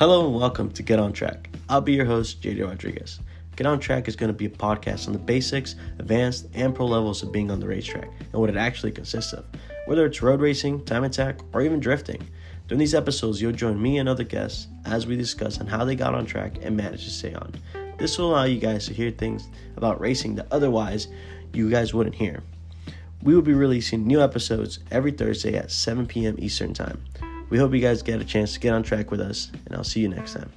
Hello and welcome to Get On Track. I'll be your host, JD Rodriguez. Get On Track is going to be a podcast on the basics, advanced, and pro levels of being on the racetrack and what it actually consists of, whether it's road racing, time attack, or even drifting. During these episodes, you'll join me and other guests as we discuss on how they got on track and managed to stay on. This will allow you guys to hear things about racing that otherwise you guys wouldn't hear. We will be releasing new episodes every Thursday at 7 p.m. Eastern Time. We hope you guys get a chance to get on track with us, and I'll see you next time.